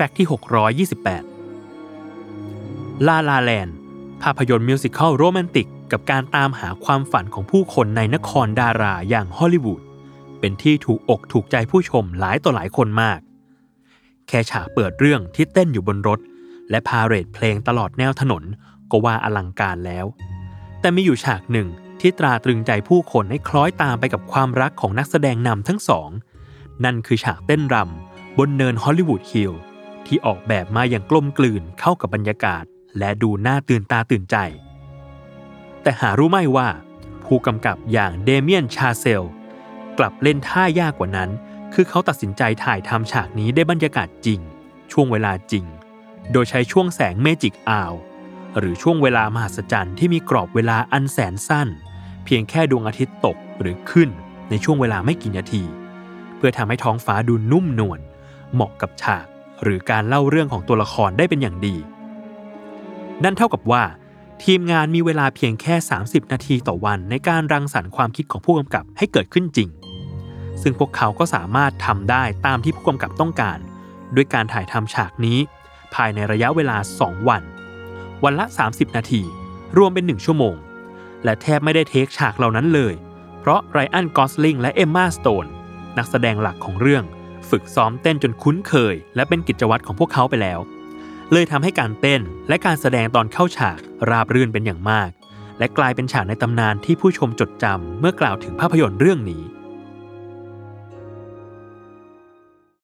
fact ที่ 628 La La Land ภาพยนตร์ musical โรแมนติก กับการตามหาความฝันของผู้คนในนครดาราอย่างฮอลลีวูด เป็นที่ถูกอกถูกใจผู้ชมหลายต่อหลายคนมาก แค่ฉากเปิดเรื่องที่เต้นอยู่บนรถ และ parade เพลงตลอดแนวถนนก็ว่าอลังการแล้ว แต่มีอยู่ฉากหนึ่งที่ตราตรึงใจผู้คนให้คล้อยตามไปกับความรักของนักแสดงนำทั้งสอง นั่นคือฉากเต้นรำบนเนินฮอลลีวูดฮิลล์ ที่ออกแบบมาอย่างกลมกลืนเข้ากับบรรยากาศ และดูน่าตื่นตาตื่นใจ แต่หารู้ไหมว่า ผู้กำกับอย่างเดเมียนชาเซล กลับเล่นท่ายากกว่านั้น คือเขาตัดสินใจถ่ายทำฉากนี้ใต้บรรยากาศจริง ช่วงเวลาจริง โดยใช้ช่วงแสง magic hour หรือช่วงเวลามหัศจรรย์ที่มีกรอบเวลาอันแสนสั้น เพียงแค่ดวงอาทิตย์ตกหรือขึ้นในช่วงเวลาไม่กี่นาที เพื่อทำให้ท้องฟ้าดูนุ่มนวลเหมาะกับฉาก หรือการเล่าเรื่องของตัวละครได้เป็นอย่างดี นั่นเท่ากับว่า ทีมงานมีเวลาเพียงแค่ 30 นาทีต่อวันในการรังสรรค์ความคิดของผู้กำกับให้เกิดขึ้นจริง ซึ่งพวกเขาก็สามารถทำได้ตามที่ผู้กำกับต้องการ ด้วยการถ่ายทำฉากนี้ ภายในระยะเวลา 2 วัน วันละ 30 นาที รวมเป็น 1 ชั่วโมง และแทบไม่ได้เทคฉากเหล่านั้นเลย เพราะไรอันกอสลิงและเอมมาสโตนนักแสดงหลักของเรื่อง ฝึกซ้อมเต้นจนคุ้นเคย และเป็นกิจวัตรของพวกเขาไปแล้ว เลยทำให้การเต้นและการแสดงตอนเข้าฉากราบรื่นเป็นอย่างมาก และกลายเป็นฉากในตำนานที่ผู้ชมจดจำเมื่อกล่าวถึงภาพยนตร์เรื่องนี้